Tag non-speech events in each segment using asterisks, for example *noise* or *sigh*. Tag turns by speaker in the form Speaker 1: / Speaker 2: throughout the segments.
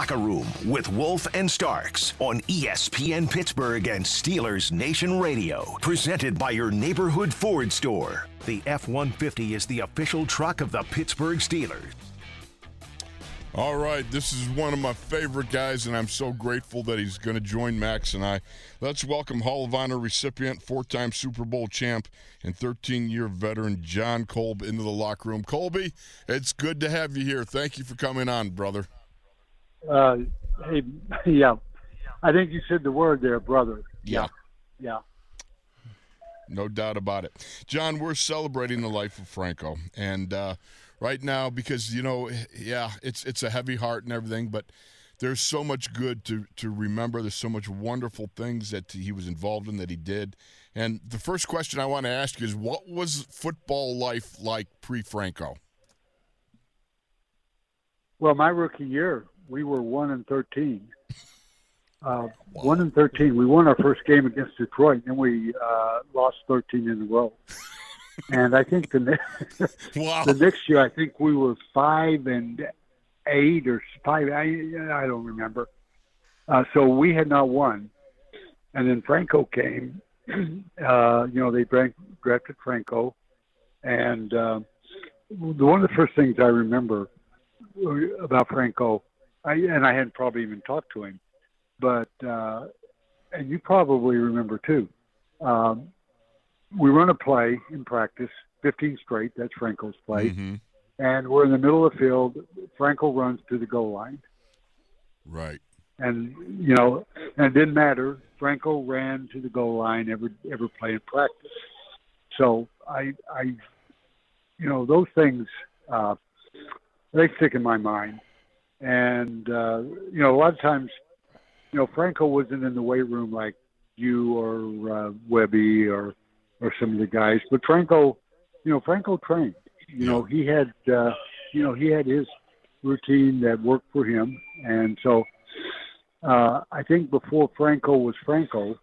Speaker 1: Locker Room with Wolf and Starks on ESPN Pittsburgh and Steelers Nation Radio. Presented by your neighborhood Ford store. The F 150 is the official truck of the Pittsburgh Steelers.
Speaker 2: All right, this is one of my favorite guys, and I'm so grateful that he's going to join Max and I. Let's welcome Hall of Honor recipient, four time Super Bowl champ, and 13 year veteran John Kolb into the locker room. Colby, it's good to have you here. Thank you for coming on, brother.
Speaker 3: Uh, hey, *laughs* yeah, I think you said the word there, brother.
Speaker 2: Yeah.
Speaker 3: Yeah.
Speaker 2: No doubt about it. John, we're celebrating the life of Franco. And uh, right now, because, you know, yeah, it's it's a heavy heart and everything, but there's so much good to, to remember. There's so much wonderful things that he was involved in that he did. And the first question I want to ask you is what was football life like pre Franco?
Speaker 3: Well, my rookie year, we were one and thirteen. Uh, One and thirteen. We won our first game against Detroit, and then we uh, lost thirteen in a row. *laughs* and I think the next *laughs*
Speaker 2: Wow.
Speaker 3: the next year, I think we were five and eight or five. I I don't remember. Uh, so we had not won, and then Franco came. *clears throat* Uh, you know, they drank, drafted Franco, and uh, the one of the first things I remember about Franco, I, and I hadn't probably even talked to him, but uh, and you probably remember too. Um, we run a play in practice, 15 straight. That's Franco's play,
Speaker 2: Mhm.
Speaker 3: and we're in the middle of the field. Franco runs to the goal line,
Speaker 2: Right.
Speaker 3: and you know, and it didn't matter. Franco ran to the goal line every every play in practice. So I, I, you know, those things uh, they stick in my mind. And uh, you know, a lot of times, you know, Franco wasn't in the weight room like you or uh, Webby or or some of the guys, but Franco, you know, Franco trained. You know, he had, uh, you know, he had his routine that worked for him, and so uh, I think before Franco was Franco,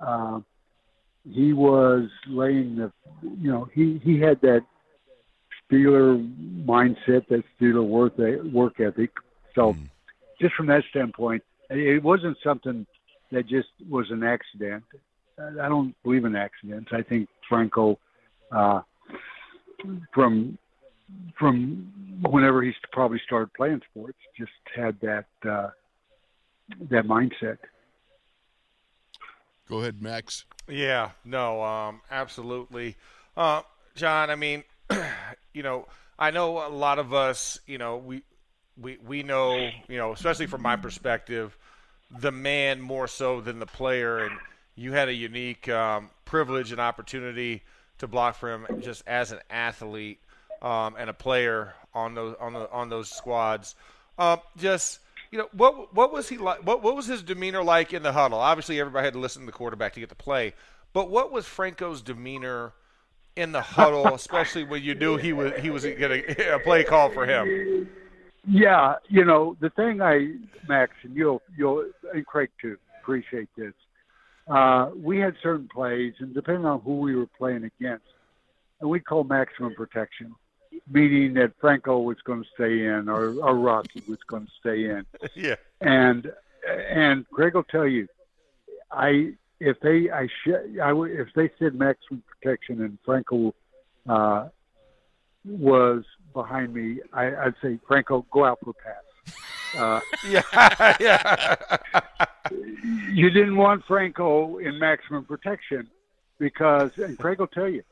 Speaker 3: uh, he was laying the, you know, he he had that Steeler mindset, that Steeler work work ethic. So, just from that standpoint, it wasn't something that just was an accident. I don't believe in accidents. I think Franco, uh, from from whenever he probably started playing sports, just had that uh, that mindset.
Speaker 2: Go ahead, Max.
Speaker 4: Yeah, no, um, absolutely. Uh, John, I mean, *clears throat* you know, I know a lot of us, you know, we, we, we know, you know, especially from my perspective, the man more so than the player. And you had a unique um, privilege and opportunity to block for him just as an athlete um, and a player on those, on the, on those squads. Um, just, you know, what what was he like? What what was his demeanor like in the huddle? Obviously, everybody had to listen to the quarterback to get the play, but what was Franco's demeanor in the huddle, *laughs* especially when you knew he was he was to a play call for him?
Speaker 3: Yeah, you know the thing I Max and you'll you'll and Craig too appreciate this. Uh, we had certain plays, and depending on who we were playing against, and we call maximum protection. meaning that Franco was going to stay in or, or Rocky was going to stay in. *laughs*
Speaker 4: yeah.
Speaker 3: And and Craig will tell you, I if they I sh- I would if they said maximum protection and Franco uh, was behind me, I, I'd say Franco go out for a pass. Uh, *laughs*
Speaker 4: Yeah. yeah.
Speaker 3: you didn't want Franco in maximum protection because, and Craig will tell you,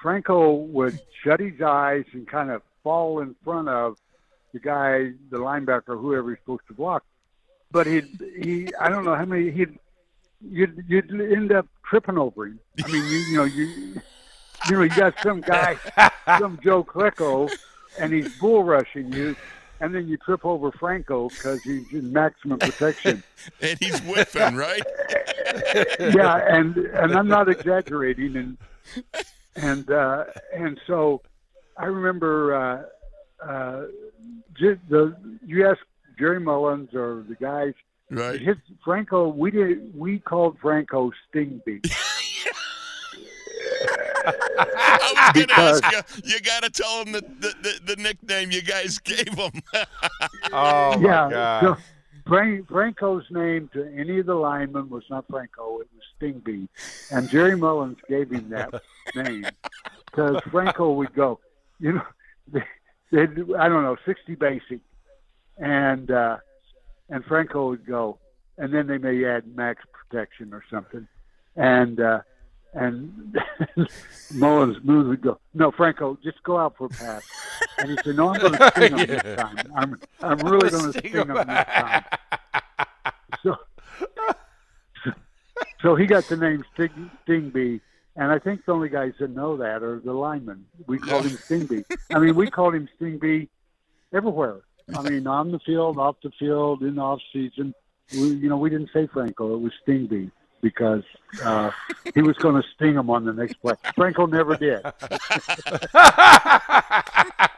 Speaker 3: Franco would shut his eyes and kind of fall in front of the guy, the linebacker, whoever he's supposed to block. But he, he, I don't know how many he'd, you'd, you'd end up tripping over him. I mean, you, you know, you, you know, you got some guy, *laughs* some Joe Klecko, and he's bull rushing you, and then you trip over Franco because he's in maximum protection. *laughs*
Speaker 2: And he's whipping, right? *laughs*
Speaker 3: yeah, and and I'm not exaggerating, and and uh, and so I remember uh, uh, the you asked Gerry Mullins or the guys.
Speaker 2: Right.
Speaker 3: His Franco, we did we called Franco Sting Beat.
Speaker 2: I was going to ask you, you got to tell him the, the, the, the nickname you guys gave him. *laughs*
Speaker 4: Oh my
Speaker 3: yeah,
Speaker 4: God.
Speaker 3: Frank, Franco's name to any of the linemen was not Franco; it was Sting Beat, and Gerry Mullins gave him that *laughs* name because Franco would go, you know, they, they'd, I don't know, sixty basic, and uh, and Franco would go, and then they may add max protection or something, and uh, and *laughs* Mullins Mullins would go, no, Franco, just go out for a pass, and he said, no, I'm going to sting him this time. I'm I'm really going to
Speaker 4: Sting him.
Speaker 3: this time. So, so he got the name Sting, Sting Bee, and I think the only guys that know that are the linemen. We called him Sting Bee. I mean, we called him Sting Bee everywhere. I mean, on the field, off the field, in the off season. We, you know, we didn't say Franco; it was Sting Bee because uh, he was going to sting him on the next play. Franco never did. *laughs*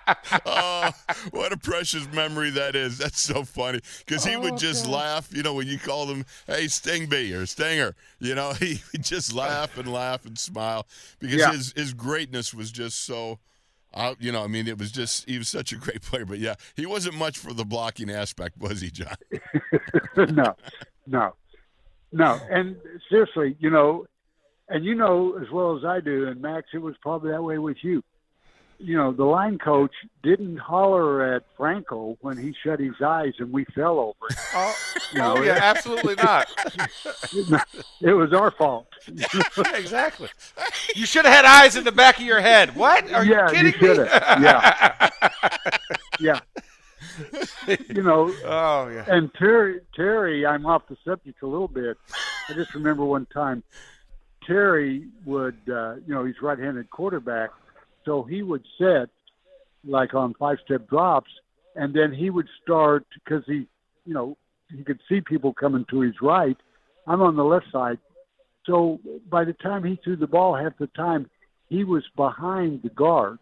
Speaker 3: *laughs*
Speaker 2: oh, what a precious memory that is. That's so funny because he would just laugh. You know, when you called him, "Hey, Stingbee" or Stinger, you know, *laughs* he would just laugh and laugh and smile because
Speaker 3: Yeah.
Speaker 2: his his greatness was just so. Uh, you know, I mean, it was just he was such a great player. But yeah, he wasn't much for the blocking aspect, was he, John?
Speaker 3: no, no, no. And seriously, you know, and you know as well as I do, and Max, it was probably that way with you. You know, the line coach didn't holler at Franco when he shut his eyes and we fell over.
Speaker 4: Oh, *laughs*
Speaker 3: No,
Speaker 4: oh, yeah, absolutely not. *laughs*
Speaker 3: It was our fault. *laughs*
Speaker 4: exactly. You should have had eyes in the back of your head. What? Are
Speaker 3: yeah,
Speaker 4: you kidding
Speaker 3: should
Speaker 4: me?
Speaker 3: Yeah, yeah. You know, *laughs*
Speaker 4: Oh yeah.
Speaker 3: And Terry, Terry, I'm off the subject a little bit. I just remember one time, Terry would, uh, you know, he's right-handed quarterback, so he would sit like on five-step drops, and then he would start because he, you know, he could see people coming to his right. I'm on the left side, so by the time he threw the ball, half the time he was behind the guard,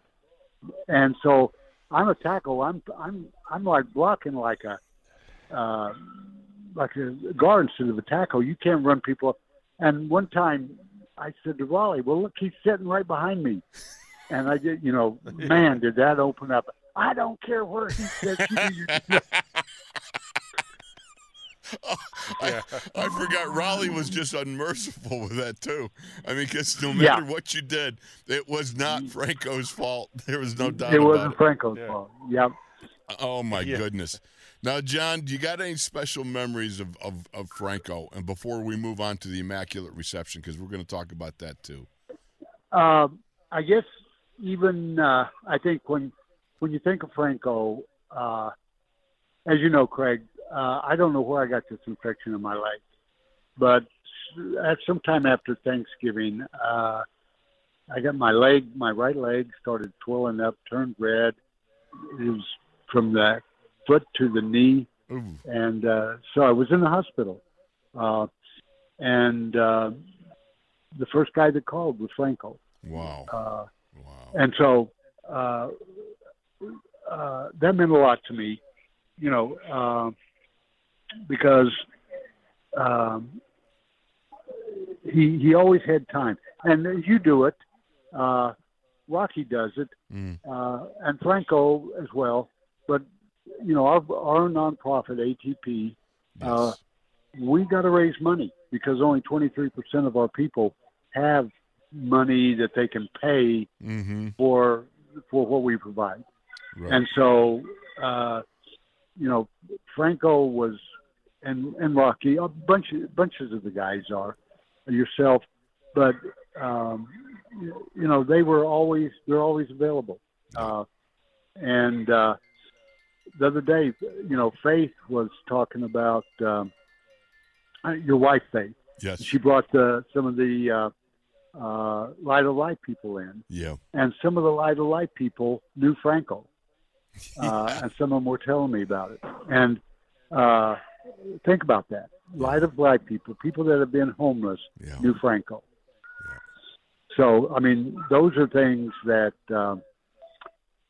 Speaker 3: and so I'm a tackle. I'm I'm I'm like blocking like a uh, like a guard instead of a tackle. You can't run people. up. And one time I said to Raleigh, "Well, look, he's sitting right behind me," and I did. You know, *laughs* man, did that open up? I don't care where he sits. You do your- *laughs*
Speaker 2: I, *laughs* I forgot Raleigh was just unmerciful with that too. I mean, because no
Speaker 3: Yeah.
Speaker 2: matter what you did, it was not Franco's fault. *laughs* There was no doubt
Speaker 3: it wasn't
Speaker 2: it.
Speaker 3: Franco's
Speaker 4: Yeah.
Speaker 3: fault. Yep.
Speaker 2: Oh my
Speaker 4: Yeah.
Speaker 2: goodness. Now, John, do you got any special memories of, of, of Franco? And before we move on to the Immaculate Reception, because we're going to talk about that too.
Speaker 3: Um, I guess even uh, I think when when you think of Franco, uh, as you know, Craig, uh, I don't know where I got this infection in my leg, but at some time after Thanksgiving, uh, I got my leg, my right leg started swelling up, turned red. It was from the foot to the knee
Speaker 2: Ooh.
Speaker 3: and uh, so I was in the hospital. Uh, and uh, the first guy that called was Franco.
Speaker 2: Wow.
Speaker 3: Uh,
Speaker 2: Wow.
Speaker 3: and so uh, uh, that meant a lot to me, you know, uh, because um, he he always had time, and you do it. Uh, Rocky does it,
Speaker 2: Mm.
Speaker 3: uh, and Franco as well. But you know, our our nonprofit ATP, uh,
Speaker 2: Yes.
Speaker 3: we got to raise money because only 23% of our people have money that they can pay
Speaker 2: mm-hmm.
Speaker 3: for for what we provide.
Speaker 2: Right.
Speaker 3: And so, uh, you know, Franco was, and and Rocky, a bunch of bunches of the guys are, yourself, but um, you know they were always they're always available. Uh, and uh, the other day, you know, Faith was talking about um, uh, your wife, Faith.
Speaker 2: yes.
Speaker 3: She brought the, some of the uh, uh, Light of Life people in
Speaker 2: yeah.
Speaker 3: and some of the Light of Life people knew Franco, *laughs* uh, and some of them were telling me about it. And uh, think about that: Light of Life people, people that have been homeless,
Speaker 2: Yeah.
Speaker 3: knew Franco. So, I mean, those are things that um,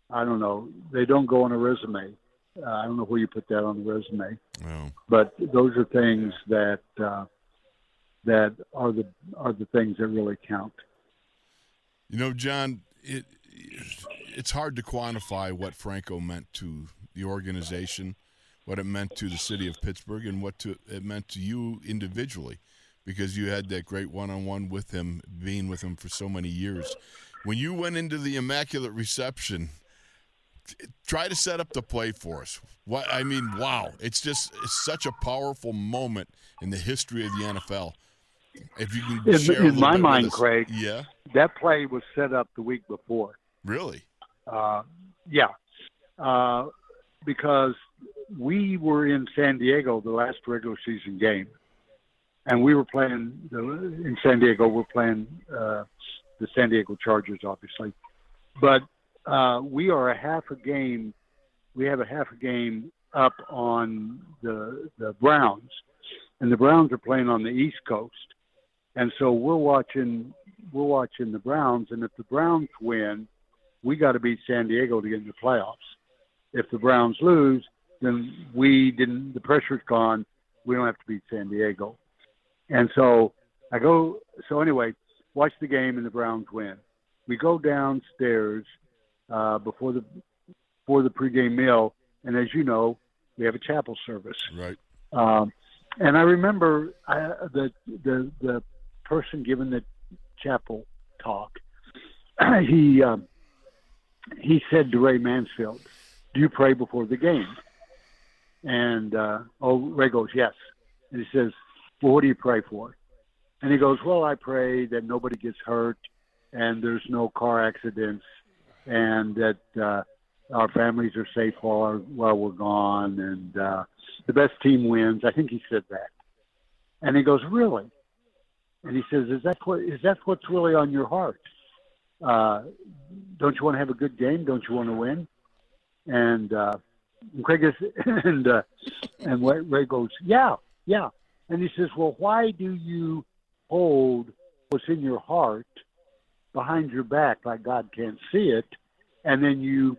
Speaker 3: I don't know. They don't go on a resume. Uh, I don't know where you put that on the resume, but those are things that uh, that are the are the things that really count.
Speaker 2: you know, John, it it's hard to quantify what Franco meant to the organization, what it meant to the city of Pittsburgh, and what to, it meant to you individually, because you had that great one-on-one with him, being with him for so many years. When you went into the immaculate reception, try to set up the play for us. What I mean, wow! It's just it's such a powerful moment in the history of the NFL. If you can
Speaker 3: In-
Speaker 2: share
Speaker 3: in my mind. Craig,
Speaker 2: Yeah,
Speaker 3: That play was set up the week before.
Speaker 2: really.
Speaker 3: Uh, yeah, uh, because we were in San Diego the last regular season game, and we were playing the, in San Diego. We're playing uh, the San Diego Chargers, obviously, but uh, we are a half a game. We have a half a game up on the the Browns, and the Browns are playing on the East Coast, and so we're watching we're watching the Browns, and if the Browns win, we got to beat San Diego to get in the playoffs. If the Browns lose, then we didn't. The pressure's gone. We don't have to beat San Diego. And so I go. So anyway, watch the game and the Browns win. We go downstairs uh, before the before the pregame meal, and as you know, we have a chapel service.
Speaker 2: Right.
Speaker 3: Um, and I remember I, the the the person giving the chapel talk. *clears throat* he um, he said to Ray Mansfield, "Do you pray before the game?" And uh, oh, Ray goes, "Yes." And he says, "Well, what do you pray for?" And he goes, "Well, I pray that nobody gets hurt, and there's no car accidents, and that uh, our families are safe while while we're gone, and uh, the best team wins." I think he said that. And he goes, "Really?" And he says, "Is that what is that what's really on your heart? Uh, don't you want to have a good game? Don't you want to win?" And uh, is, *laughs* and uh, and Ray goes, "Yeah, yeah." And he says, "Well, why do you hold what's in your heart behind your back like God can't see it, and then you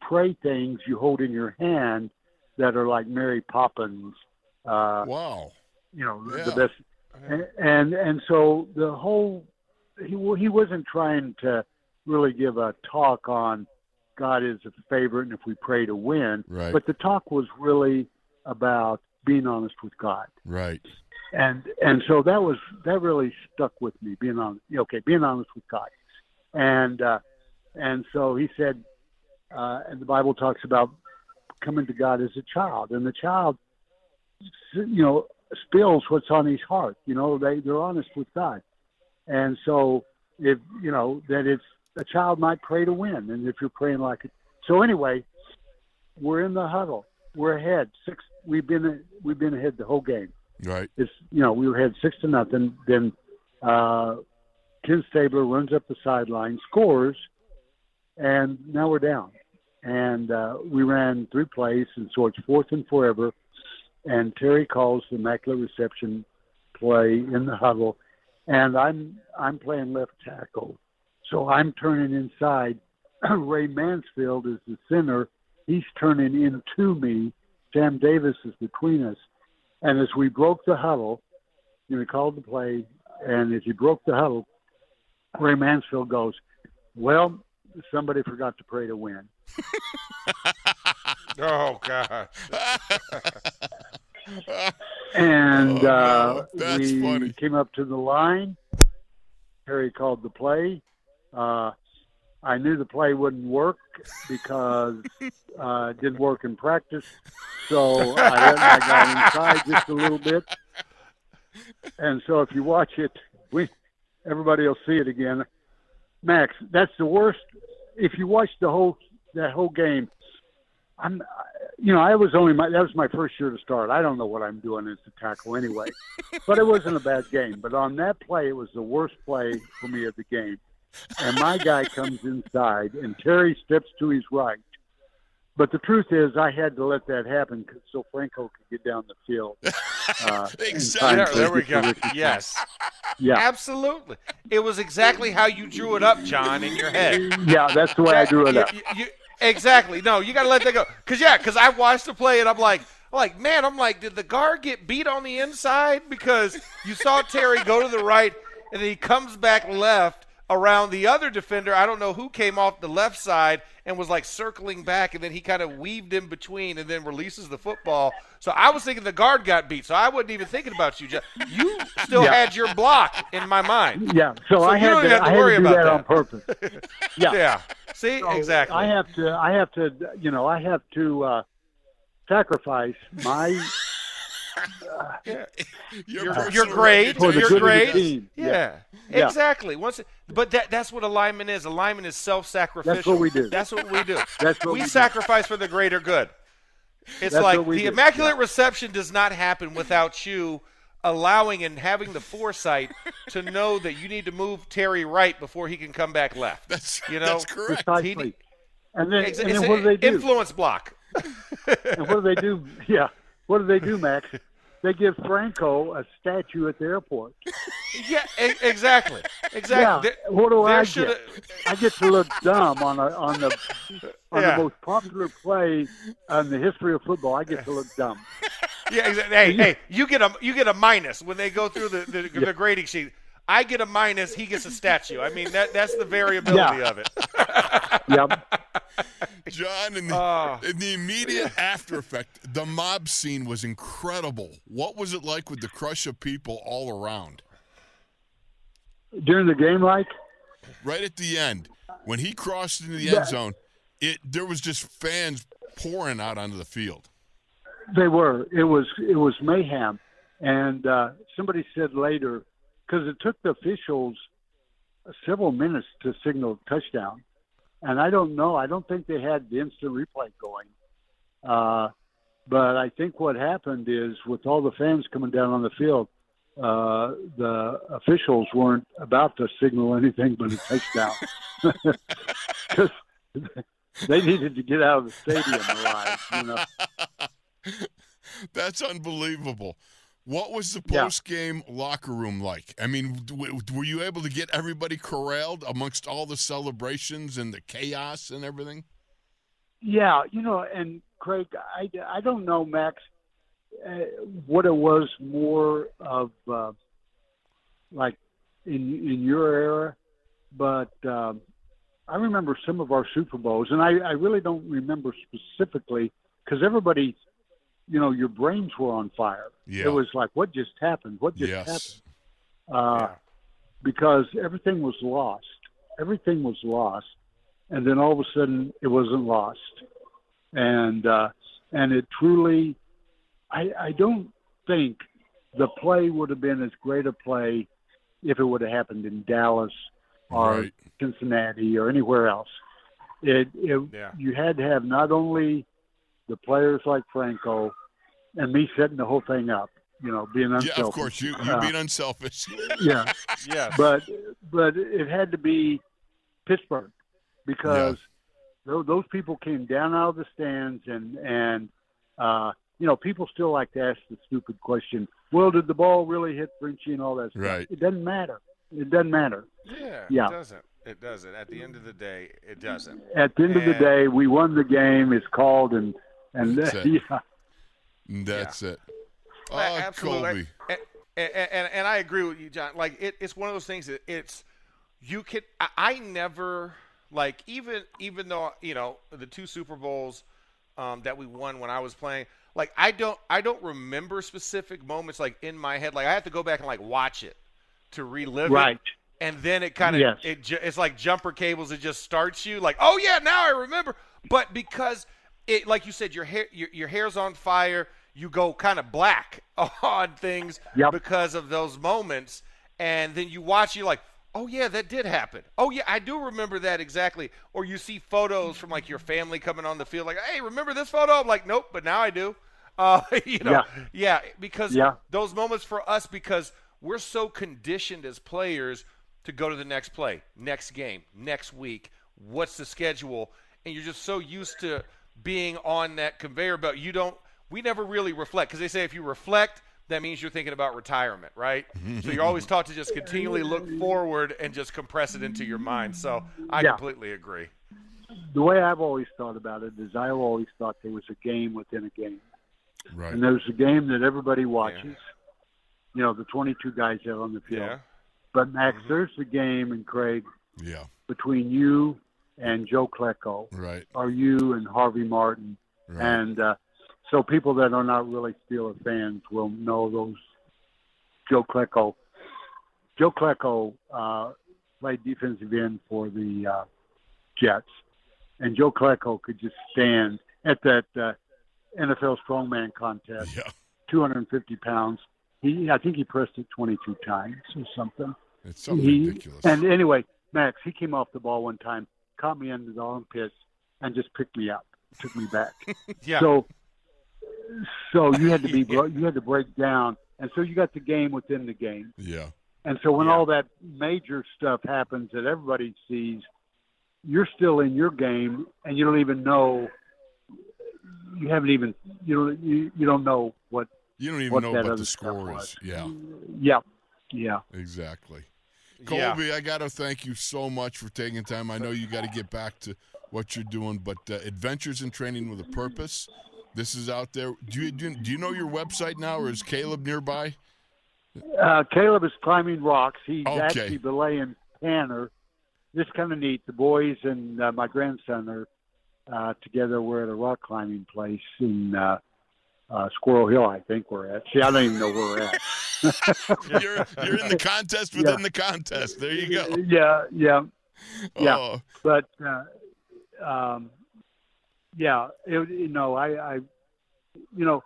Speaker 3: pray things you hold in your hand that are like Mary Poppins, uh,
Speaker 2: Wow.
Speaker 3: you know,
Speaker 2: Yeah.
Speaker 3: the best." And, and and so the whole he he wasn't trying to really give a talk on God is a favorite and if we pray to win,
Speaker 2: Right.
Speaker 3: but the talk was really about being honest with God.
Speaker 2: Right.
Speaker 3: and and so that was that really stuck with me being on okay being honest with god. And uh and so he said uh and the bible talks about coming to god as a child. And the child you know spills what's on his heart. You know they they're honest with god. And so if you know that it's a child might pray to win and if you're praying like it so anyway we're in the huddle we're ahead six we've been we've been ahead the whole game
Speaker 2: Right.
Speaker 3: it's you know we were ahead six to nothing. Then uh, Ken Stabler runs up the sideline, scores, and now we're down. And uh, we ran three plays, and so it's fourth and forever. And Terry calls the immaculate reception play in the huddle, and I'm I'm playing left tackle, so I'm turning inside. *clears throat* Ray Mansfield is the center. He's turning into me. Sam Davis is between us. And as we broke the huddle, you know, called the play, and as he broke the huddle, Ray Mansfield goes, "Well, somebody forgot to pray to win. *laughs*
Speaker 4: Oh God. *laughs*
Speaker 3: And
Speaker 2: Oh,
Speaker 3: uh,
Speaker 2: no. That's
Speaker 3: we
Speaker 2: funny.
Speaker 3: came up to the line. Harry called the play. Uh, I knew the play wouldn't work because uh, it didn't work in practice. So I my guy inside just a little bit. And so if you watch it, we everybody will see it again. Max, that's the worst. If you watch the whole that whole game, I'm, you know, I was only my that was my first year to start. I don't know what I'm doing as a tackle anyway, but it wasn't a bad game. But on that play, it was the worst play for me of the game. And my guy comes inside, and Terry steps to his right. But the truth is, I had to let that happen 'cause- so Franco could get down the field. *laughs* Uh,
Speaker 2: Exactly.
Speaker 4: There, there we go. Yes,
Speaker 3: Yeah,
Speaker 4: absolutely. It was exactly how you drew it up, John, in your head.
Speaker 3: yeah, that's the way I drew it up.
Speaker 4: you- you- exactly. No, you got to let that go. Cause yeah, cause I watched the play and I'm like, like, man, I'm like, did the guard get beat on the inside? Because you saw Terry go to the right and then he comes back left around the other defender. I don't know who came off the left side and was like circling back and then he kind of weaved in between and then releases the football. So I was thinking the guard got beat. So I wasn't even thinking about you. John. You still
Speaker 3: Yeah.
Speaker 4: had your block in my mind.
Speaker 3: Yeah, so,
Speaker 4: So
Speaker 3: I had
Speaker 4: don't
Speaker 3: to,
Speaker 4: have to
Speaker 3: I had to do
Speaker 4: about
Speaker 3: that,
Speaker 4: that.
Speaker 3: on purpose. *laughs* Yeah,
Speaker 4: Yeah. See,
Speaker 3: So
Speaker 4: exactly.
Speaker 3: I have to, I have to, you know, I have to uh, sacrifice my
Speaker 4: Yeah. *laughs*
Speaker 2: Your,
Speaker 4: your, your grade, your
Speaker 3: good of the
Speaker 4: grade. Yeah.
Speaker 3: Yeah.
Speaker 4: exactly. Once, but that that's what alignment is. Alignment is self-sacrificial.
Speaker 3: That's what we do.
Speaker 4: That's what we do. *laughs*
Speaker 3: That's what
Speaker 4: we,
Speaker 3: we do.
Speaker 4: sacrifice for the greater good. It's
Speaker 3: That's
Speaker 4: like the
Speaker 3: do.
Speaker 4: immaculate reception does not happen without you allowing and having the foresight to know that you need to move Terry right before he can come back left.
Speaker 2: That's
Speaker 4: You know,
Speaker 2: that's correct.
Speaker 3: precisely. And then,
Speaker 4: It's,
Speaker 3: and
Speaker 4: it's
Speaker 3: what do they do?
Speaker 4: influence block. *laughs*
Speaker 3: And what do they do? Yeah, what do they do, Max? They give Franco a statue at the airport. *laughs*
Speaker 4: Yeah, e- exactly. Exactly.
Speaker 3: Yeah. What do I get? I get to look dumb on a, on the on
Speaker 4: Yeah.
Speaker 3: the most popular play in the history of football. I get to look dumb. *laughs*
Speaker 4: Yeah, exactly. Hey, hey, you get a you get a minus when they go through the the, the grading sheet. I get a minus. He gets a statue. I mean that that's the variability
Speaker 3: Yeah.
Speaker 4: of it. *laughs*
Speaker 3: Yep.
Speaker 2: John, in the,
Speaker 4: Oh.
Speaker 2: in the immediate after effect, the mob scene was incredible. What was it like with the crush of people all around?
Speaker 3: During the game, like
Speaker 2: Right at the end, when he crossed into the end zone, it there was just fans pouring out onto the field.
Speaker 3: They were. It was it was mayhem, and uh, somebody said later because it took the officials several minutes to signal touchdown, and I don't know. I don't think they had the instant replay going, uh, but I think what happened is with all the fans coming down on the field, uh, the officials weren't about to signal anything but a touchdown because *laughs* they needed to get out of the stadium alive. You know. *laughs*
Speaker 2: That's unbelievable. What was the post game locker room like? I mean, w- were you able to get everybody corralled amongst all the celebrations and the chaos and everything?
Speaker 3: Yeah, you know, and Craig, I, I don't know, Max, uh, what it was more of uh, like in in your era, but um, I remember some of our Super Bowls, and I, I really don't remember specifically because everybody, you know, your brains were on fire.
Speaker 2: Yeah.
Speaker 3: It was like, what just happened? What just happened? uh,
Speaker 4: Yeah.
Speaker 3: because everything was lost. Everything was lost, and then all of a sudden it wasn't lost, and uh, and it truly, I, I don't think the play would have been as great a play if it would have happened in Dallas or
Speaker 2: Right.
Speaker 3: Cincinnati or anywhere else. It, it
Speaker 4: Yeah.
Speaker 3: you had to have not only the players like Franco and me setting the whole thing up, you know, being unselfish.
Speaker 2: Yeah, of course. You you
Speaker 3: Uh,
Speaker 2: being unselfish. *laughs*
Speaker 3: yeah,
Speaker 4: Yes.
Speaker 3: but but it had to be Pittsburgh because tho- those people came down out of the stands and and uh, you know people still like to ask the stupid question. Well, did the ball really hit Frenchy and all that stuff?
Speaker 2: Right.
Speaker 3: It doesn't matter. It doesn't matter.
Speaker 4: yeah,
Speaker 3: yeah.
Speaker 4: It doesn't. It doesn't. At the end of the day, it doesn't.
Speaker 3: At the end of the day, we won the game. It's called and and
Speaker 2: That's it. *laughs*
Speaker 3: yeah,
Speaker 2: That's it. Oh,
Speaker 4: absolutely.
Speaker 2: Colby.
Speaker 4: And, and, and, and I agree with you, John. Like it, it's one of those things that it's you can. I, I never Like even even though you know the two Super Bowls um, that we won when I was playing, like I don't I don't remember specific moments like in my head. Like I have to go back and like watch it to relive
Speaker 3: Right.
Speaker 4: it. And then it kind of
Speaker 3: Yes.
Speaker 4: it it's like jumper cables. It just starts you like, oh yeah, now I remember. But because it, like you said, your hair your, your hair's on fire. You go kind of black *laughs* on things
Speaker 3: Yep.
Speaker 4: because of those moments, and then you watch. You're like, oh yeah, that did happen. Oh yeah, I do remember that exactly. Or you see photos from like your family coming on the field, like, hey, remember this photo? I'm like, nope, but now I do. *laughs* Uh, you know,
Speaker 3: Yeah.
Speaker 4: yeah, because
Speaker 3: Yeah.
Speaker 4: those moments for us because we're so conditioned as players to go to the next play, next game, next week. What's the schedule? And you're just so used to being on that conveyor belt. You don't. We never really reflect because they say if you reflect, that means you're thinking about retirement, right? *laughs* so you're always taught to just continually look forward and just compress it into your mind. So I
Speaker 3: Yeah.
Speaker 4: completely agree.
Speaker 3: The way I've always thought about it is I've always thought there was a game within a game.
Speaker 2: Right.
Speaker 3: And there's a game that everybody watches. yeah. You know, the 22 guys out on the field.
Speaker 4: Yeah.
Speaker 3: But Max,
Speaker 4: Mm-hmm.
Speaker 3: there's the game, and Craig,
Speaker 2: Yeah.
Speaker 3: between you and Joe Klecko,
Speaker 2: Right.
Speaker 3: or you and Harvey Martin,
Speaker 2: Right.
Speaker 3: and uh, so people that are not really Steeler fans will know those Joe Klecko. Joe Klecko uh, played defensive end for the uh, Jets, and Joe Klecko could just stand at that uh, NFL strongman contest,
Speaker 2: yeah.
Speaker 3: 250 pounds. He, I think he pressed it 22 times or something.
Speaker 2: It's something
Speaker 3: He-
Speaker 2: ridiculous.
Speaker 3: And anyway, Max, he came off the ball one time, caught me under the armpits, and just picked me up, took me back. *laughs*
Speaker 4: Yeah.
Speaker 3: So, so you had to be *laughs*
Speaker 4: Yeah.
Speaker 3: you had to break down, and so you got the game within the game.
Speaker 2: yeah.
Speaker 3: And so when
Speaker 4: Yeah.
Speaker 3: all that major stuff happens that everybody sees, you're still in your game, and you don't even know. You haven't even you don't you, you don't know what.
Speaker 2: You don't even
Speaker 3: what
Speaker 2: know what the score is. Yeah.
Speaker 3: Yeah, yeah.
Speaker 2: Exactly.
Speaker 4: Yeah.
Speaker 2: Colby, I got to thank you so much for taking time. I know you got to get back to what you're doing, but uh, Adventures in Training with a Purpose. This is out there. Do you do, do you know your website now, or is Caleb nearby?
Speaker 3: Uh, Caleb is climbing rocks. He's
Speaker 2: Okay.
Speaker 3: actually belaying Tanner. This kind of neat. The boys and uh, my grandson are uh, together. We're at a rock climbing place in uh, uh, Squirrel Hill, I think we're at. See, I don't even know where we're at. *laughs* *laughs*
Speaker 2: You're you're in the contest within the contest. There you go.
Speaker 3: yeah, yeah, Yeah.
Speaker 2: Oh,
Speaker 3: but uh, um, yeah, it, you know, I, I, you know,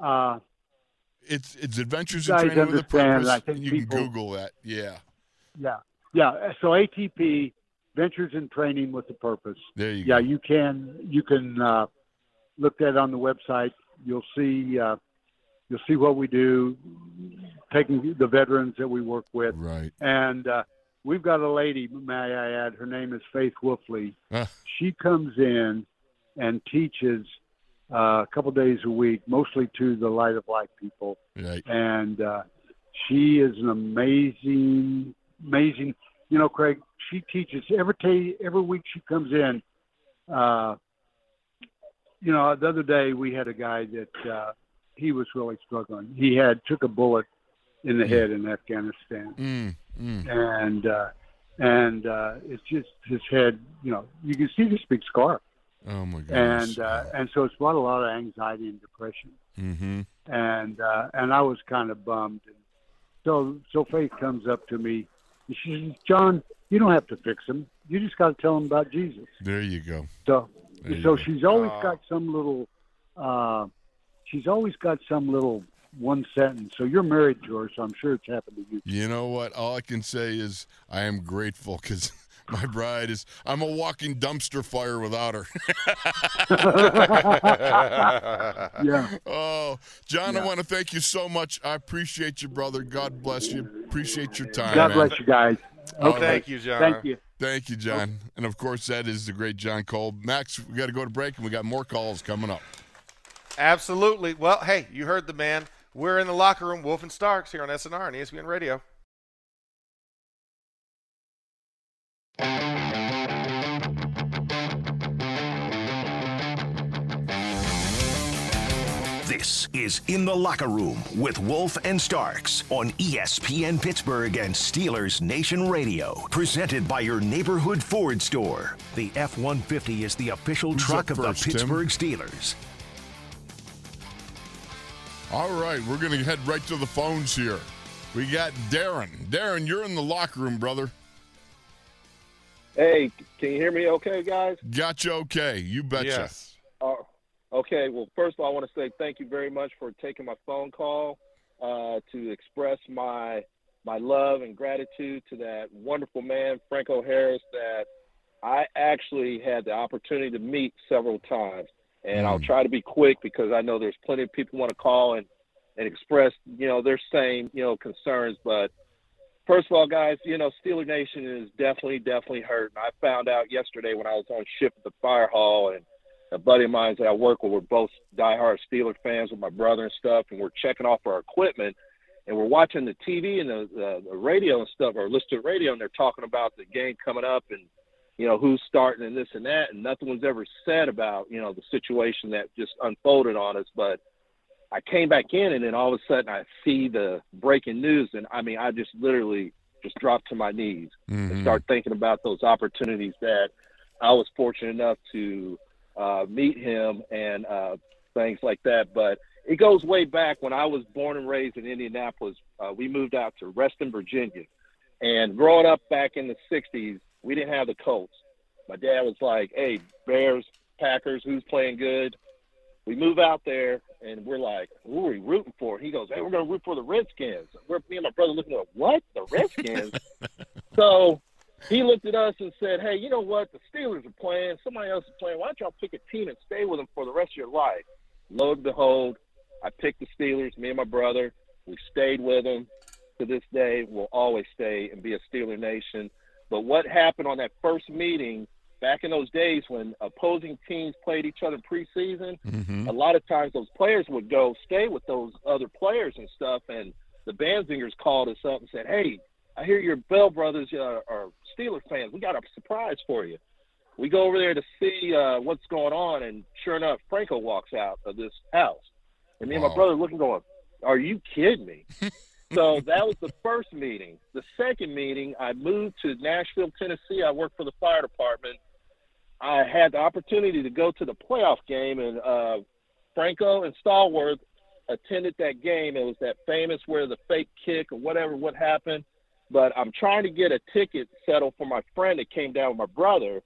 Speaker 3: uh,
Speaker 2: it's it's Adventures in Training with a Purpose.
Speaker 3: I think
Speaker 2: you
Speaker 3: people-
Speaker 2: can Google that. Yeah.
Speaker 3: yeah, yeah. So ATP Ventures in Training with a Purpose.
Speaker 2: There you
Speaker 3: yeah,
Speaker 2: go.
Speaker 3: you can you can uh, look that on the website. You'll see uh, you'll see what we do, taking the veterans that we work with,
Speaker 2: Right.
Speaker 3: and uh, we've got a lady. May I add? Her name is Faith Wolfley.
Speaker 2: Uh,
Speaker 3: She comes in and teaches uh, a couple days a week, mostly to the Light of Life people,
Speaker 2: right.
Speaker 3: and uh, she is an amazing, amazing. You know, Craig. She teaches every day, every week. She comes in. Uh, you know, the other day we had a guy that uh, he was really struggling. He had took a bullet in the head in Afghanistan,
Speaker 2: Mm, mm.
Speaker 3: and uh, and uh, it's just his head. You know, you can see this big scar,
Speaker 2: Oh my goodness.
Speaker 3: and uh, and so it's brought a lot of anxiety and depression
Speaker 2: mm-hmm.
Speaker 3: and uh, and I was kind of bummed. And so so Faith comes up to me, and she says, "John, you don't have to fix him. You just got to tell him about Jesus."
Speaker 2: There you go.
Speaker 3: So
Speaker 2: There you
Speaker 3: so
Speaker 2: go.
Speaker 3: she's always
Speaker 4: Oh.
Speaker 3: got some little, uh, she's always got some little one sentence. So you're married to her, so I'm sure it's happened to you.
Speaker 2: You know what? All I can say is I am grateful because *laughs* my bride is. I'm a walking dumpster fire without her. *laughs* *laughs*
Speaker 3: Yeah.
Speaker 2: oh, John, I want to thank you so much. I appreciate you, brother. God bless you. Appreciate your time.
Speaker 3: God
Speaker 2: man.
Speaker 3: bless you guys.
Speaker 2: All
Speaker 3: Okay.
Speaker 4: Thank you, John.
Speaker 3: Thank you.
Speaker 2: Thank you, John. And of course, that is the great John Kolb. Max, we got to go to break, and we got more calls coming up.
Speaker 4: Absolutely. Well, hey, you heard the man. We're in the locker room, Wolf and Starks here on SNR and ESPN Radio.
Speaker 1: This is In the Locker Room with Wolf and Starks on ESPN Pittsburgh and Steelers Nation Radio. Presented by your neighborhood Ford store. The F 150 is the official
Speaker 2: Who's
Speaker 1: truck of
Speaker 2: first,
Speaker 1: the
Speaker 2: Tim?
Speaker 1: Pittsburgh Steelers.
Speaker 2: All right, we're going to head right to the phones here. We got Darren. Darren, you're in the locker room, brother.
Speaker 5: Hey, can you hear me okay, guys?
Speaker 2: Got you okay. You betcha.
Speaker 4: Yes.
Speaker 5: Uh, okay, well, first of all, I want to say thank you very much for taking my phone call uh, to express my my love and gratitude to that wonderful man, Franco Harris, that I actually had the opportunity to meet several times. And I'll
Speaker 2: Mm.
Speaker 5: try to be quick because I know there's plenty of people want to call and, and express, you know, their same, you know, concerns. But first of all, guys, you know, Steeler Nation is definitely, definitely hurt. And I found out yesterday when I was on shift at the fire hall and a buddy of mine that I work with, we're both diehard Steeler fans with my brother and stuff, and we're checking off our equipment and we're watching the TV and the, the, the radio and stuff, or listening to the radio, and they're talking about the game coming up and, you know, who's starting and this and that. And nothing was ever said about, you know, the situation that just unfolded on us. But I came back in, and then all of a sudden I see the breaking news, and I mean, I just literally just dropped to my knees and
Speaker 2: Mhm.
Speaker 5: start thinking about those opportunities that I was fortunate enough to uh, meet him and uh, things like that. But it goes way back when I was born and raised in Indianapolis. Uh, we moved out to Reston, Virginia. And growing up back in the 60s, we didn't have the Colts. My dad was like, hey, Bears, Packers, who's playing good? We move out there, and we're like, who are we rooting for? He goes, hey, we're going to root for the Redskins. We're, me and my brother looking at, what? The Redskins? *laughs* so he looked at us and said, hey, you know what? The Steelers are playing. Somebody else is playing. Why don't y'all pick a team and stay with them for the rest of your life? Lo and behold, I picked the Steelers, me and my brother. We stayed with them. To this day, we'll always stay and be a Steeler nation. But what happened on that first meeting back in those days when opposing teams played each other preseason,
Speaker 2: Mhm.
Speaker 5: a lot of times those players would go stay with those other players and stuff. And the Banzingers called us up and said, "Hey, I hear your Bell brothers uh, are Steelers fans. We got a surprise for you." We go over there to see uh, what's going on, and sure enough, Franco walks out of this house, and me and my brother looking, going, "Are you kidding me?" *laughs* so that was the first meeting. The second meeting, I moved to Nashville, Tennessee. I worked for the fire department. I had the opportunity to go to the playoff game, and uh, Franco and Stallworth attended that game. It was that famous where the fake kick or whatever what happened. But I'm trying to get a ticket settled for my friend that came down with my brother.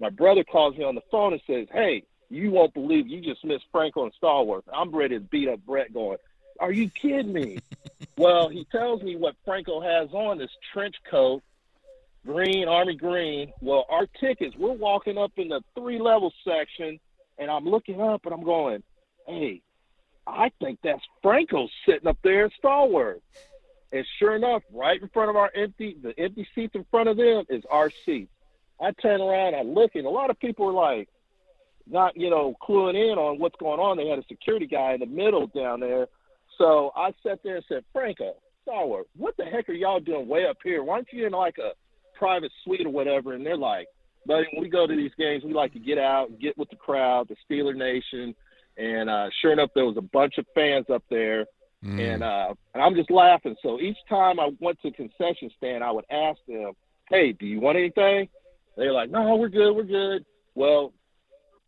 Speaker 5: My brother calls me on the phone and says, "Hey, you won't believe you just missed Franco and Stallworth." I'm ready to beat up Brett, going, "Are you kidding me?" *laughs* well, he tells me what Franco has on this trench coat, green, army green. Well, our tickets, we're walking up in the three level section, and I'm looking up and I'm going, hey, I think that's Franco sitting up there at Stallworth. And sure enough, right in front of our empty, the empty seats in front of them is our seat. I turn around, I look, and a lot of people are like, not, you know, cluing in on what's going on. They had a security guy in the middle down there. So I sat there and said, Franco, Stallworth, what the heck are y'all doing way up here? Why aren't you in like a private suite or whatever? And they're like, buddy, when we go to these games, we like to get out and get with the crowd, the Steeler Nation. And uh, sure enough, there was a bunch of fans up there.
Speaker 2: Mm.
Speaker 5: And uh, and I'm just laughing. So each time I went to the concession stand, I would ask them, "Hey, do you want anything?" They're like, "No, we're good, we're good." Well,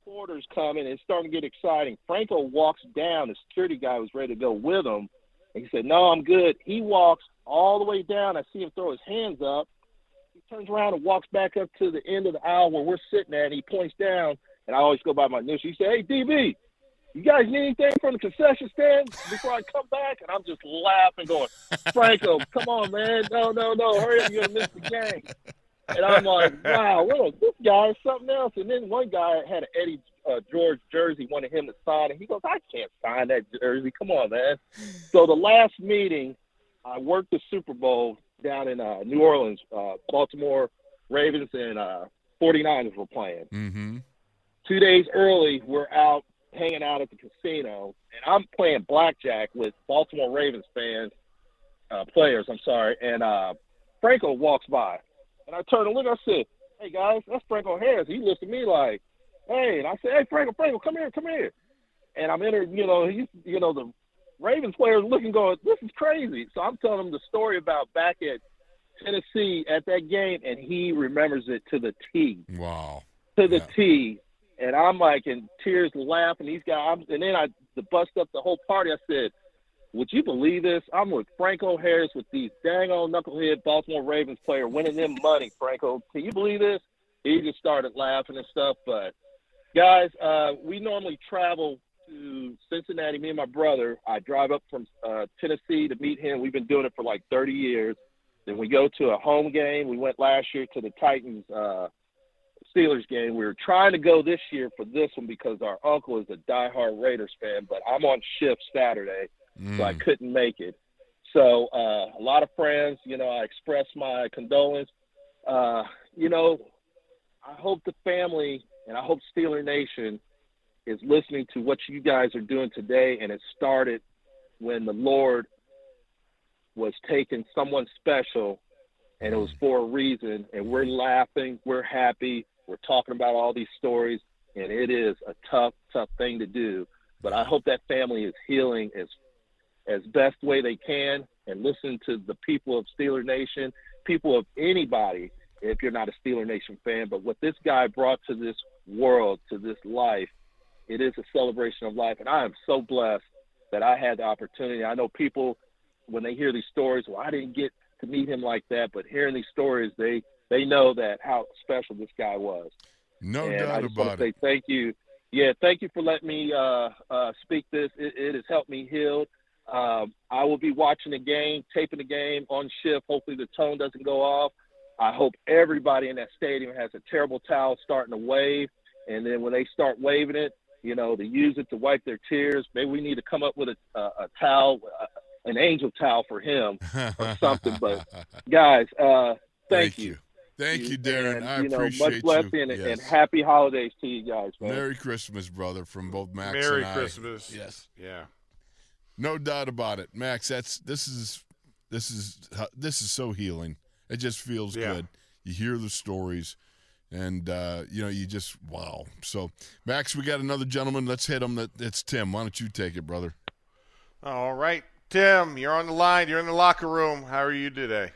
Speaker 5: reporters coming, it's starting to get exciting. Franco walks down. The security guy was ready to go with him, and he said, "No, I'm good." He walks all the way down. I see him throw his hands up. He turns around and walks back up to the end of the aisle where we're sitting at. And he points down, and I always go by my initials. He said, "Hey, DB." You guys need anything from the concession stand before I come back? And I'm just laughing, going, Franco, come on, man. No, no, no. Hurry up. You're going to miss the game. And I'm like, wow, what a, this guy is something else. And then one guy had an Eddie uh, George jersey, wanted him to sign it. He goes, I can't sign that jersey. Come on, man. So the last meeting, I worked the Super Bowl down in uh, New Orleans. Uh, Baltimore Ravens and uh, 49ers were playing.
Speaker 2: Mm-hmm.
Speaker 5: Two days early, we're out hanging out at the casino, and I'm playing blackjack with Baltimore Ravens fans, uh, players. I'm sorry, and uh, Franco walks by, and I turn and look. I said, "Hey guys, that's Franco Harris." He looks at me like, "Hey," and I said, "Hey Franco, Franco, come here, come here." and I'm in, you know, he's, you know, the Ravens players looking, going, this is crazy. So I'm telling him the story about back at Tennessee at that game, and he remembers it to the T.
Speaker 2: Wow.
Speaker 5: To the
Speaker 2: Yeah.
Speaker 5: T. And I'm like in tears, laughing. These guys, and then I to bust up the whole party. I said, "Would you believe this? I'm with Franco Harris with these dang old knucklehead Baltimore Ravens player winning them money. Franco, can you believe this?" He just started laughing and stuff. But guys, uh, we normally travel to Cincinnati. Me and my brother. I drive up from uh, Tennessee to meet him. We've been doing it for like 30 years. Then we go to a home game. We went last year to the Titans uh, Steelers game. We were trying to go this year for this one because our uncle is a diehard Raiders fan, but I'm on shift Saturday, so I
Speaker 2: Mm.
Speaker 5: couldn't make it. So uh, a lot of friends, you know, I express my condolence. Uh, you know, I hope the family and I hope Steeler Nation is listening to what you guys are doing today, and it started when the Lord was taking someone special, and it was for a reason. And we're laughing, we're happy, we're talking about all these stories, and it is a tough, tough thing to do. But I hope that family is healing as as best way they can, and listen to the people of Steeler Nation, people of anybody, if you're not a Steeler Nation fan. But what this guy brought to this world, to this life, it is a celebration of life, and I am so blessed that I had the opportunity. I know people when they hear these stories, well, I didn't get to meet him like that, but hearing these stories, they they know that how special this guy was.
Speaker 2: No
Speaker 5: and I
Speaker 2: doubt
Speaker 5: just want
Speaker 2: about
Speaker 5: to say
Speaker 2: it.
Speaker 5: thank you. Yeah, thank you for letting me uh, uh, speak this. It, it has helped me heal. Um, I will be watching the game, taping the game on shift. Hopefully, the tone doesn't go off. I hope everybody in that stadium has a terrible towel starting to wave, and then when they start waving it, you know, to use it to wipe their tears. Maybe we need to come up with a, a, a towel, uh, an angel towel for him or *laughs* something. But guys, uh, thank, you.
Speaker 2: Thank you, Darren.
Speaker 5: And,
Speaker 2: I
Speaker 5: you know,
Speaker 2: appreciate
Speaker 5: much blessing
Speaker 2: you.
Speaker 5: and,
Speaker 2: Yes.
Speaker 5: and happy holidays to you guys, man.
Speaker 2: Merry Christmas, brother, from both Max
Speaker 4: Merry
Speaker 2: and I.
Speaker 4: Christmas.
Speaker 2: Yes.
Speaker 4: Yeah.
Speaker 2: No doubt about it, Max. That's this is this is this is so healing. It just feels
Speaker 4: Yeah.
Speaker 2: good. You hear the stories, and uh, you know you just wow. So, Max, we got another gentleman. Let's hit him. That it's Tim. Why don't you take it, brother?
Speaker 4: All right, Tim, you're on the line. You're in the locker room. How are you today?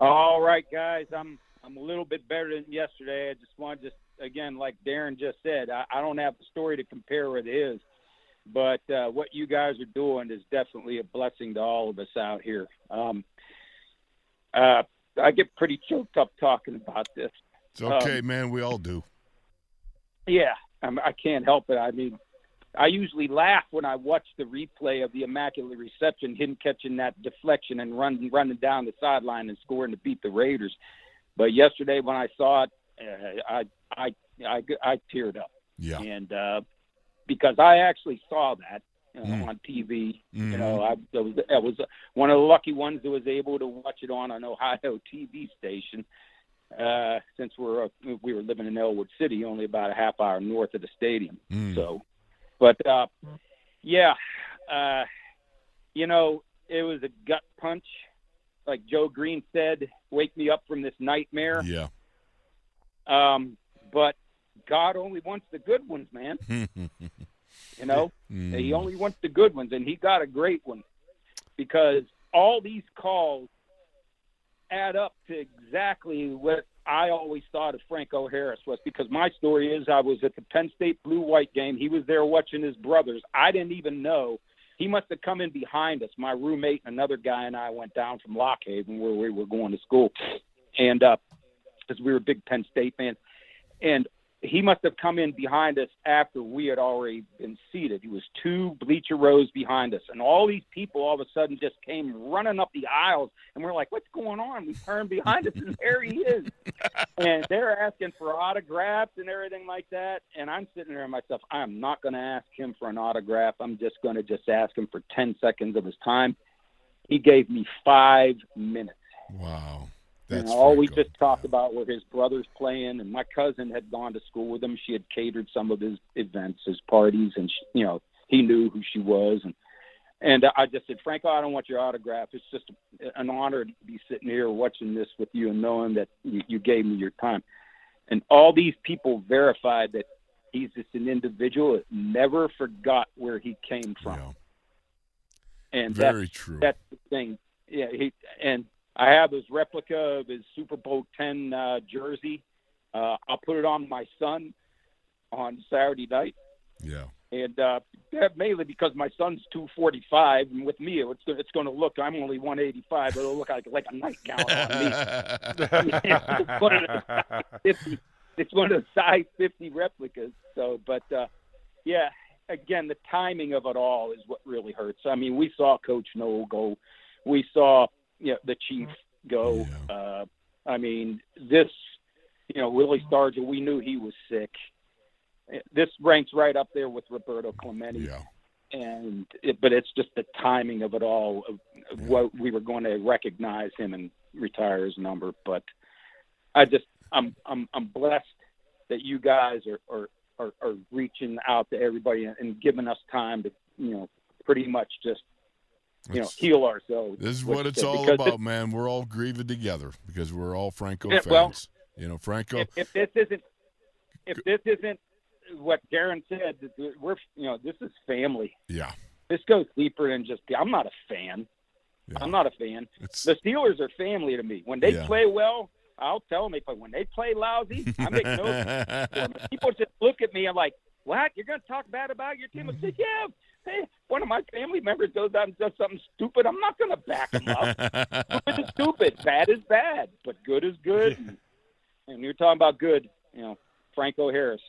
Speaker 6: All right, guys. I'm I'm a little bit better than yesterday. I just want to just again, like Darren just said, I, I don't have a story to compare with his, but uh, what you guys are doing is definitely a blessing to all of us out here. Um, uh, I get pretty choked up talking about this.
Speaker 2: It's okay,
Speaker 6: Um,
Speaker 2: man. We all do.
Speaker 6: Yeah, I'm, I can't help it. I mean, I usually laugh when I watch the replay of the immaculate reception, him catching that deflection and running running down the sideline and scoring to beat the Raiders. But yesterday when I saw it, uh, I, I I I teared up,
Speaker 2: Yeah.
Speaker 6: and uh, because I actually saw that uh,
Speaker 2: Mm.
Speaker 6: on TV.
Speaker 2: Mhm.
Speaker 6: You know, I, I was I was one of the lucky ones that was able to watch it on an Ohio *laughs* TV station. Uh, since we're uh, we were living in Ellwood City, only about a half hour north of the stadium.
Speaker 2: Mm.
Speaker 6: So, but uh, yeah, uh, you know, it was a gut punch, like Joe Greene said. Wake me up from this nightmare.
Speaker 2: Yeah.
Speaker 6: Um, but God only wants the good ones, man. *laughs* You know,
Speaker 2: Mm.
Speaker 6: he only wants the good ones, and he got a great one because all these calls add up to exactly what I always thought of Franco Harris was. Because my story is, I was at the Penn State Blue White game. He was there watching his brothers. I didn't even know. He must have come in behind us. My roommate and another guy and I went down from Lock Haven where we were going to school, and uh, because we were big Penn State fans, and he must have come in behind us after we had already been seated. He was two bleacher rows behind us, and all these people all of a sudden just came running up the aisles, and we're like, "What's going on?" We turned behind us, and there he is, *laughs* and they're asking for autographs and everything like that. And I'm sitting there myself, I'm not going to ask him for an autograph. I'm just going to just ask him for ten seconds of his time. He gave me five minutes.
Speaker 2: Wow.
Speaker 6: And
Speaker 2: That's
Speaker 6: all we
Speaker 2: Franco.
Speaker 6: just talked about were his brothers playing, and my cousin had gone to school with him. She had catered some of his events, his parties, and she, you know he knew who she was. And and I just said, Franco, I don't want your autograph. It's just an honor to be sitting here watching this with you and knowing that you, you gave me your time. And all these people verified that He's just an individual that never forgot where he came from.
Speaker 2: Yeah.
Speaker 6: And
Speaker 2: Very
Speaker 6: that's,
Speaker 2: true.
Speaker 6: That's the thing. Yeah, he and I have his replica of his Super Bowl ten uh, jersey. Uh, I'll put it on my son on Saturday night,
Speaker 2: Yeah.
Speaker 6: and uh, mainly because my son's two forty five, and with me, it's it's going to look. I'm only one eighty five. It'll look like like a nightgown on me. *laughs* it's, one of the 50, it's one of the size 50 replicas. So, but uh, yeah, again, the timing of it all is what really hurts. I mean, we saw Coach Noll go, we saw you know, the Chief go. Uh, I mean, this, you know, Willie Stargell, we knew he was sick. This ranks right up there with Roberto Clemente
Speaker 2: yeah.
Speaker 6: and it, but it's just the timing of it all of, of
Speaker 2: Yeah.
Speaker 6: what we were going to recognize him and retire his number but i just i'm i'm i'm blessed that you guys are are are, are reaching out to everybody and, and giving us time to you know pretty much just you know heal ourselves
Speaker 2: This is what it's all about, man. We're all grieving together because we're all Franco fans.
Speaker 6: well,
Speaker 2: you know, Franco.
Speaker 6: if, if this isn't if this isn't what Darren said, we're you know this is family.
Speaker 2: yeah.
Speaker 6: This goes deeper than just. I'm not a fan.
Speaker 2: Yeah.
Speaker 6: I'm not a fan.
Speaker 2: It's
Speaker 6: The Steelers are family to me. When they
Speaker 2: Yeah.
Speaker 6: play well, I'll tell them. But when they play lousy, I make no. *laughs* People just look at me and like, "What? You're going to talk bad about your team?" I said, *laughs* "Yeah." Hey, one of my family members goes out and does something stupid. I'm not going to back him up. *laughs* stupid is stupid. Bad is bad. But good is good. And, and you're talking about good. You know, Franco Harris,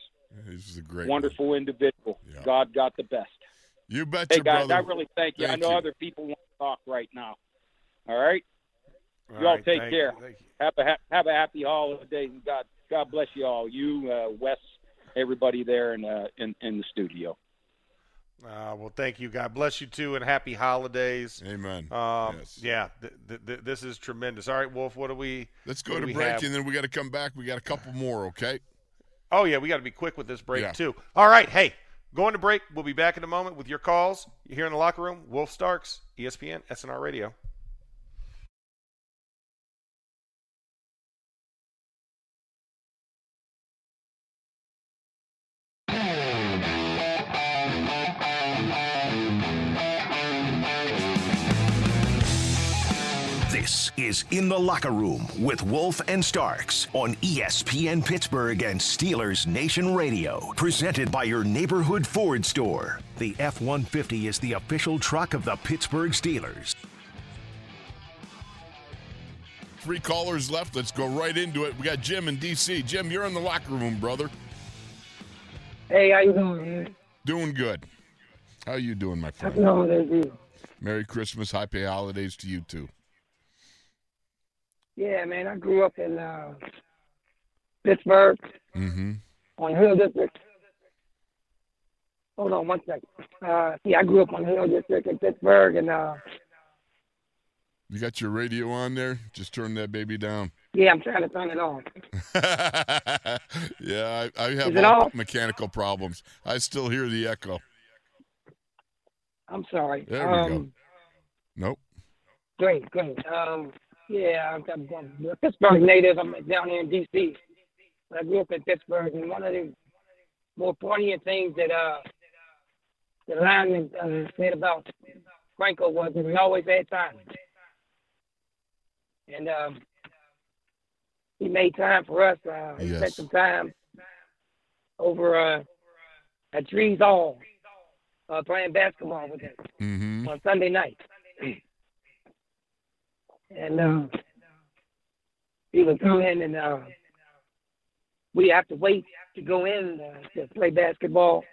Speaker 2: This is a great one.
Speaker 6: wonderful individual.
Speaker 2: Yeah.
Speaker 6: God got the best.
Speaker 2: You bet.
Speaker 6: Hey guys,
Speaker 2: brother.
Speaker 6: I really thank you.
Speaker 2: Thank
Speaker 6: I know
Speaker 2: you.
Speaker 6: other people want to talk right now. All right.
Speaker 4: All
Speaker 6: Y'all
Speaker 4: right,
Speaker 6: take
Speaker 4: thank
Speaker 6: care.
Speaker 4: you, thank you.
Speaker 6: have a ha- have a happy holiday and God God bless you all. You, uh, Wes, everybody there in uh, in in the studio.
Speaker 4: Uh, well, thank you. God bless you too, and happy holidays.
Speaker 2: Amen.
Speaker 4: Um,
Speaker 2: Yes.
Speaker 4: Yeah, th- th- th- this is tremendous. All right, Wolf, what do we?
Speaker 2: Let's go to
Speaker 4: do
Speaker 2: break
Speaker 4: have?
Speaker 2: and then we got to come back. We got a couple more, okay?
Speaker 4: Oh yeah, we got to be quick with this break
Speaker 2: Yeah.
Speaker 4: too. All right, hey, going to break. We'll be back in a moment with your calls. Here in the locker room. Wolf Starks, ESPN, SNR Radio.
Speaker 1: Is In the Locker Room with Wolf and Starks on ESPN Pittsburgh and Steelers Nation Radio. Presented by your neighborhood Ford store. The F 150 is the official truck of the Pittsburgh Steelers.
Speaker 2: Three callers left. Let's go right into it. We got Jim in D.C. Jim, you're in the locker room, brother.
Speaker 7: Hey, how you doing, man?
Speaker 2: Doing good. How are you doing, my
Speaker 7: Happy
Speaker 2: friend?
Speaker 7: holidays to you.
Speaker 2: Merry Christmas, happy holidays to you too.
Speaker 7: Yeah, man, I grew up in uh, Pittsburgh
Speaker 2: Mm-hmm.
Speaker 7: on Hill District. Hold on one second. Uh, yeah, I grew up on Hill District in Pittsburgh, and uh,
Speaker 2: You got your radio on there? Just turn that baby down.
Speaker 7: yeah, I'm trying to turn it on. *laughs*
Speaker 2: yeah, I, I have all
Speaker 7: off?
Speaker 2: mechanical problems. I still hear the echo.
Speaker 7: I'm sorry.
Speaker 2: There we
Speaker 7: um,
Speaker 2: go. Nope.
Speaker 7: Great, great. Um, yeah, I'm, I'm, I'm a Pittsburgh native. I'm down here in D.C. I grew up in Pittsburgh, and one of the more poignant things that uh, the lineman uh, said about Franco was that he always had time. And um, he made time for us. Uh, he
Speaker 2: Yes.
Speaker 7: spent some time over uh, at Trees Hall uh, playing basketball with us
Speaker 2: Mm-hmm.
Speaker 7: on Sunday night. And uh, he would come in, and uh, we have to wait to go in uh, to play basketball.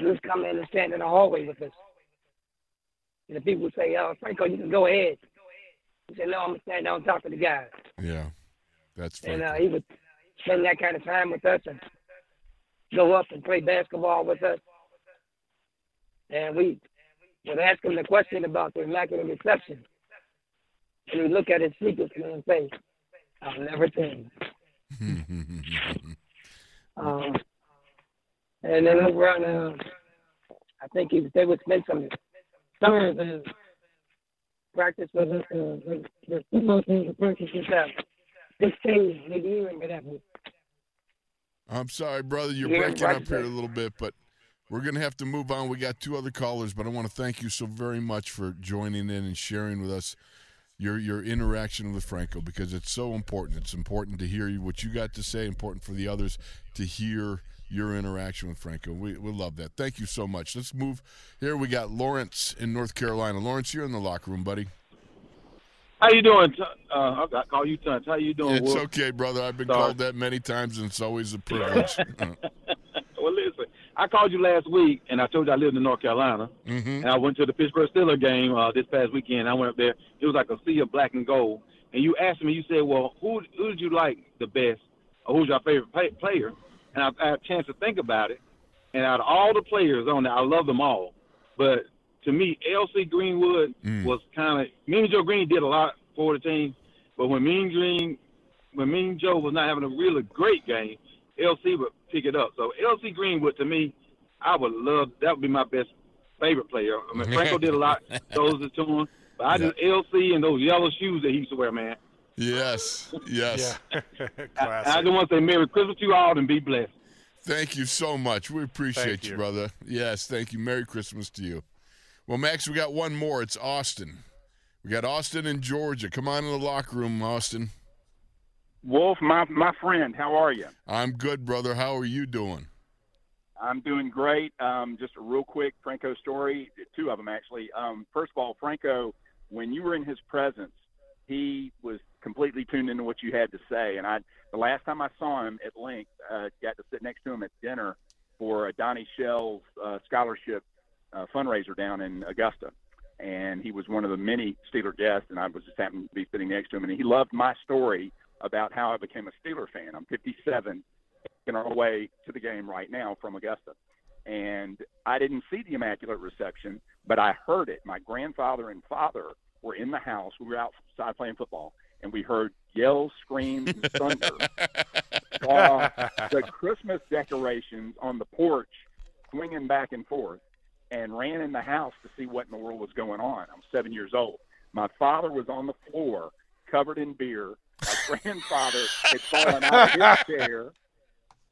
Speaker 7: Would come in and stand in the hallway with us. And the people would say, "Oh, Franco, you can go ahead." He said, "No, I'm gonna stand down and talk to the guys."
Speaker 2: Yeah. That's
Speaker 7: And uh, he would spend that kind of time with us and go up and play basketball with us. And we would ask him the question about the immaculate reception. And he'd look at his sleeplessly and say, I'll never change. *laughs* Um, and then over on, uh, I think he, they would spend some summers and practice with us. Uh, the, football team practice with us. 16, maybe even that.
Speaker 2: I'm sorry, brother. You're
Speaker 7: Yeah,
Speaker 2: breaking up here a little bit, but we're going to have to move on. We got two other callers, but I want to thank you so very much for joining in and sharing with us your your interaction with Franco because it's so important. It's important to hear what you got to say, important for the others to hear your interaction with Franco. We, we love that. Thank you so much. Let's move here. We got Lawrence in North Carolina. Lawrence, you're in the locker room, buddy.
Speaker 8: How you doing? Uh, I call you Tunch. How you doing?
Speaker 2: It's
Speaker 8: Wolf?
Speaker 2: okay, brother. I've been
Speaker 8: Sorry.
Speaker 2: called that many times, and it's always a privilege. *laughs* *laughs*
Speaker 8: I called you last week, and I told you I lived in North Carolina,
Speaker 2: mm-hmm.
Speaker 8: and I went to the Pittsburgh Steelers game uh, this past weekend. I went up there. It was like a sea of black and gold. And you asked me, you said, "Well, who who did you like the best, or who's your favorite play- player?" And I, I had a chance to think about it. And out of all the players on there, I love them all. But to me, L.C. Greenwood
Speaker 2: Mm.
Speaker 8: was kind of me and Joe Greene did a lot for the team, but when Mean Green, when Mean Joe was not having a really great game, LC would pick it up. So LC Greenwood to me, I would love that would be my best favorite player. I mean Franco did a lot, *laughs* those to him, but I just LC and those yellow shoes that he used to wear, man.
Speaker 2: Yes, yes. *laughs*
Speaker 8: I, I just want to say Merry Christmas to you all and be blessed.
Speaker 2: Thank you so much. We appreciate
Speaker 8: Thank
Speaker 2: you,
Speaker 8: you.
Speaker 2: brother. Yes, thank you. Merry Christmas to you. Well, Max, we got one more. It's Austin. We got Austin in Georgia. Come on in the locker room, Austin.
Speaker 9: Wolf, my my friend, how are you?
Speaker 2: I'm good, brother. How are you doing?
Speaker 9: I'm doing great. Um, just a real quick Franco story, two of them actually. Um, first of all, Franco, when you were in his presence, he was completely tuned into what you had to say. And I, the last time I saw him at length, uh, got to sit next to him at dinner for a Donnie Shell's uh, scholarship uh, fundraiser down in Augusta. And he was one of the many Steeler guests, and I was just happened to be sitting next to him. And he loved my story about how I became a Steeler fan. I'm 57, in our way to the game right now from Augusta. And I didn't see the Immaculate Reception, but I heard it. My grandfather and father were in the house. We were outside playing football, and we heard yells, screams, and thunder. *laughs* Saw the Christmas decorations on the porch swinging back and forth, and ran in the house to see what in the world was going on. I'm seven years old. My father was on the floor, covered in beer. My grandfather had fallen out of his chair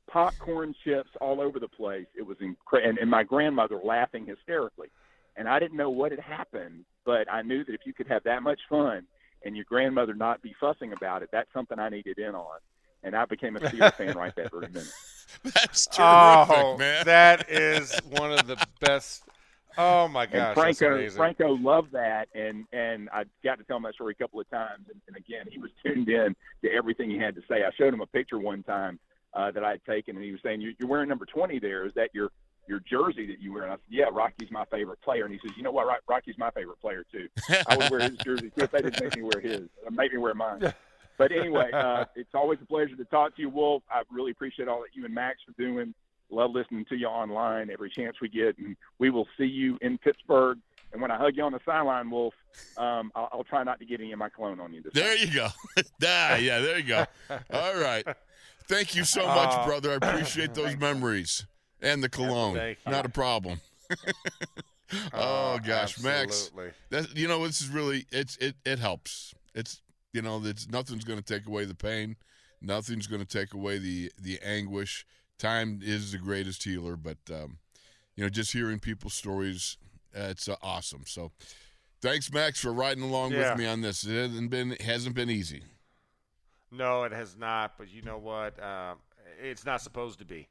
Speaker 9: popcorn chips all over the place. It was incredible, and, and my grandmother laughing hysterically. And I didn't know what had happened, but I knew that if you could have that much fun and your grandmother not be fussing about it, that's something I needed in on. And I became a Steelers fan right that very minute. *laughs*
Speaker 2: That's
Speaker 4: oh, terrific, oh, that is one of the best. Oh my gosh,
Speaker 9: and Franco. Franco loved that, and and I got to tell him that story a couple of times. And, and again, he was *laughs* tuned in to everything he had to say. I showed him a picture one time uh, that I had taken, and he was saying, "You- "You're wearing number 20 there. Is that your your jersey that you wear?" And I said, "Yeah, Rocky's my favorite player." And he says, "You know what? Rocky's my favorite player too. I would wear his *laughs* jersey too if they didn't make me wear his. Make me wear mine." But anyway, *laughs* uh, it's always a pleasure to talk to you, Wolf. I really appreciate all that you and Max are doing. Love listening to you online every chance we get, and we will see you in Pittsburgh. And when I hug you on the sideline, Wolf, um, I'll, I'll try not to get any of my cologne on you. This
Speaker 2: There
Speaker 9: time.
Speaker 2: you go. *laughs* ah, yeah, there you go. All right. Thank you so much,
Speaker 4: Oh.
Speaker 2: brother. I appreciate those memories and the cologne.
Speaker 4: Thank.
Speaker 2: Not a problem. *laughs* oh
Speaker 4: Oh,
Speaker 2: gosh, Max. That, you know, this is really it's it it helps. It's you know, it's nothing's going to take away the pain. Nothing's going to take away the the anguish. Time is the greatest healer, but um, you know, just hearing people's stories, uh, it's uh, awesome. So, thanks, Max, for riding along
Speaker 4: Yeah.
Speaker 2: with me on this. It hasn't been it hasn't been easy.
Speaker 4: No, it has not. But you know what? Um, it's not supposed to be,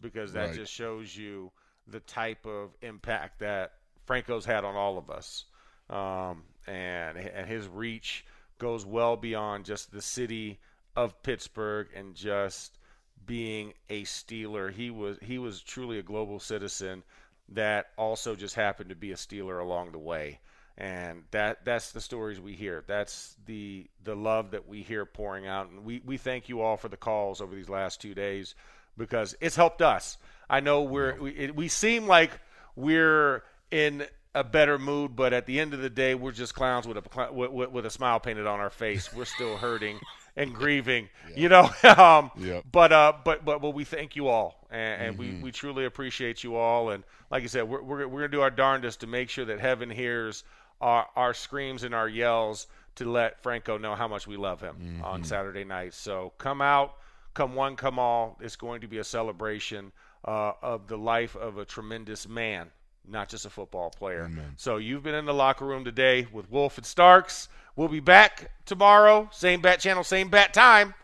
Speaker 4: because that
Speaker 2: Right.
Speaker 4: just shows you the type of impact that Franco's had on all of us, um, and and his reach goes well beyond just the city of Pittsburgh and just being a Steeler. He was he was truly a global citizen that also just happened to be a Steeler along the way. And that that's the stories we hear. That's the the love that we hear pouring out. And we, we thank you all for the calls over these last two days because it's helped us. I know we're we, it, we seem like we're in a better mood, but at the end of the day, we're just clowns with a with, with a smile painted on our face. We're still hurting and grieving, you know. *laughs* um,
Speaker 2: Yep.
Speaker 4: But uh, but but but we thank you all, and, and
Speaker 2: Mhm.
Speaker 4: we, we truly appreciate you all. And like I said, we're we're, we're gonna do our darndest to make sure that heaven hears our our screams and our yells to let Franco know how much we love him on Saturday night. So come out, come one, come all, it's going to be a celebration uh, of the life of a tremendous man, not just a football player.
Speaker 2: Amen.
Speaker 4: So you've been in the locker room today with Wolf and Starks. We'll be back tomorrow, same bat channel, same bat time,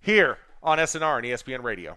Speaker 4: here on SNR and ESPN Radio.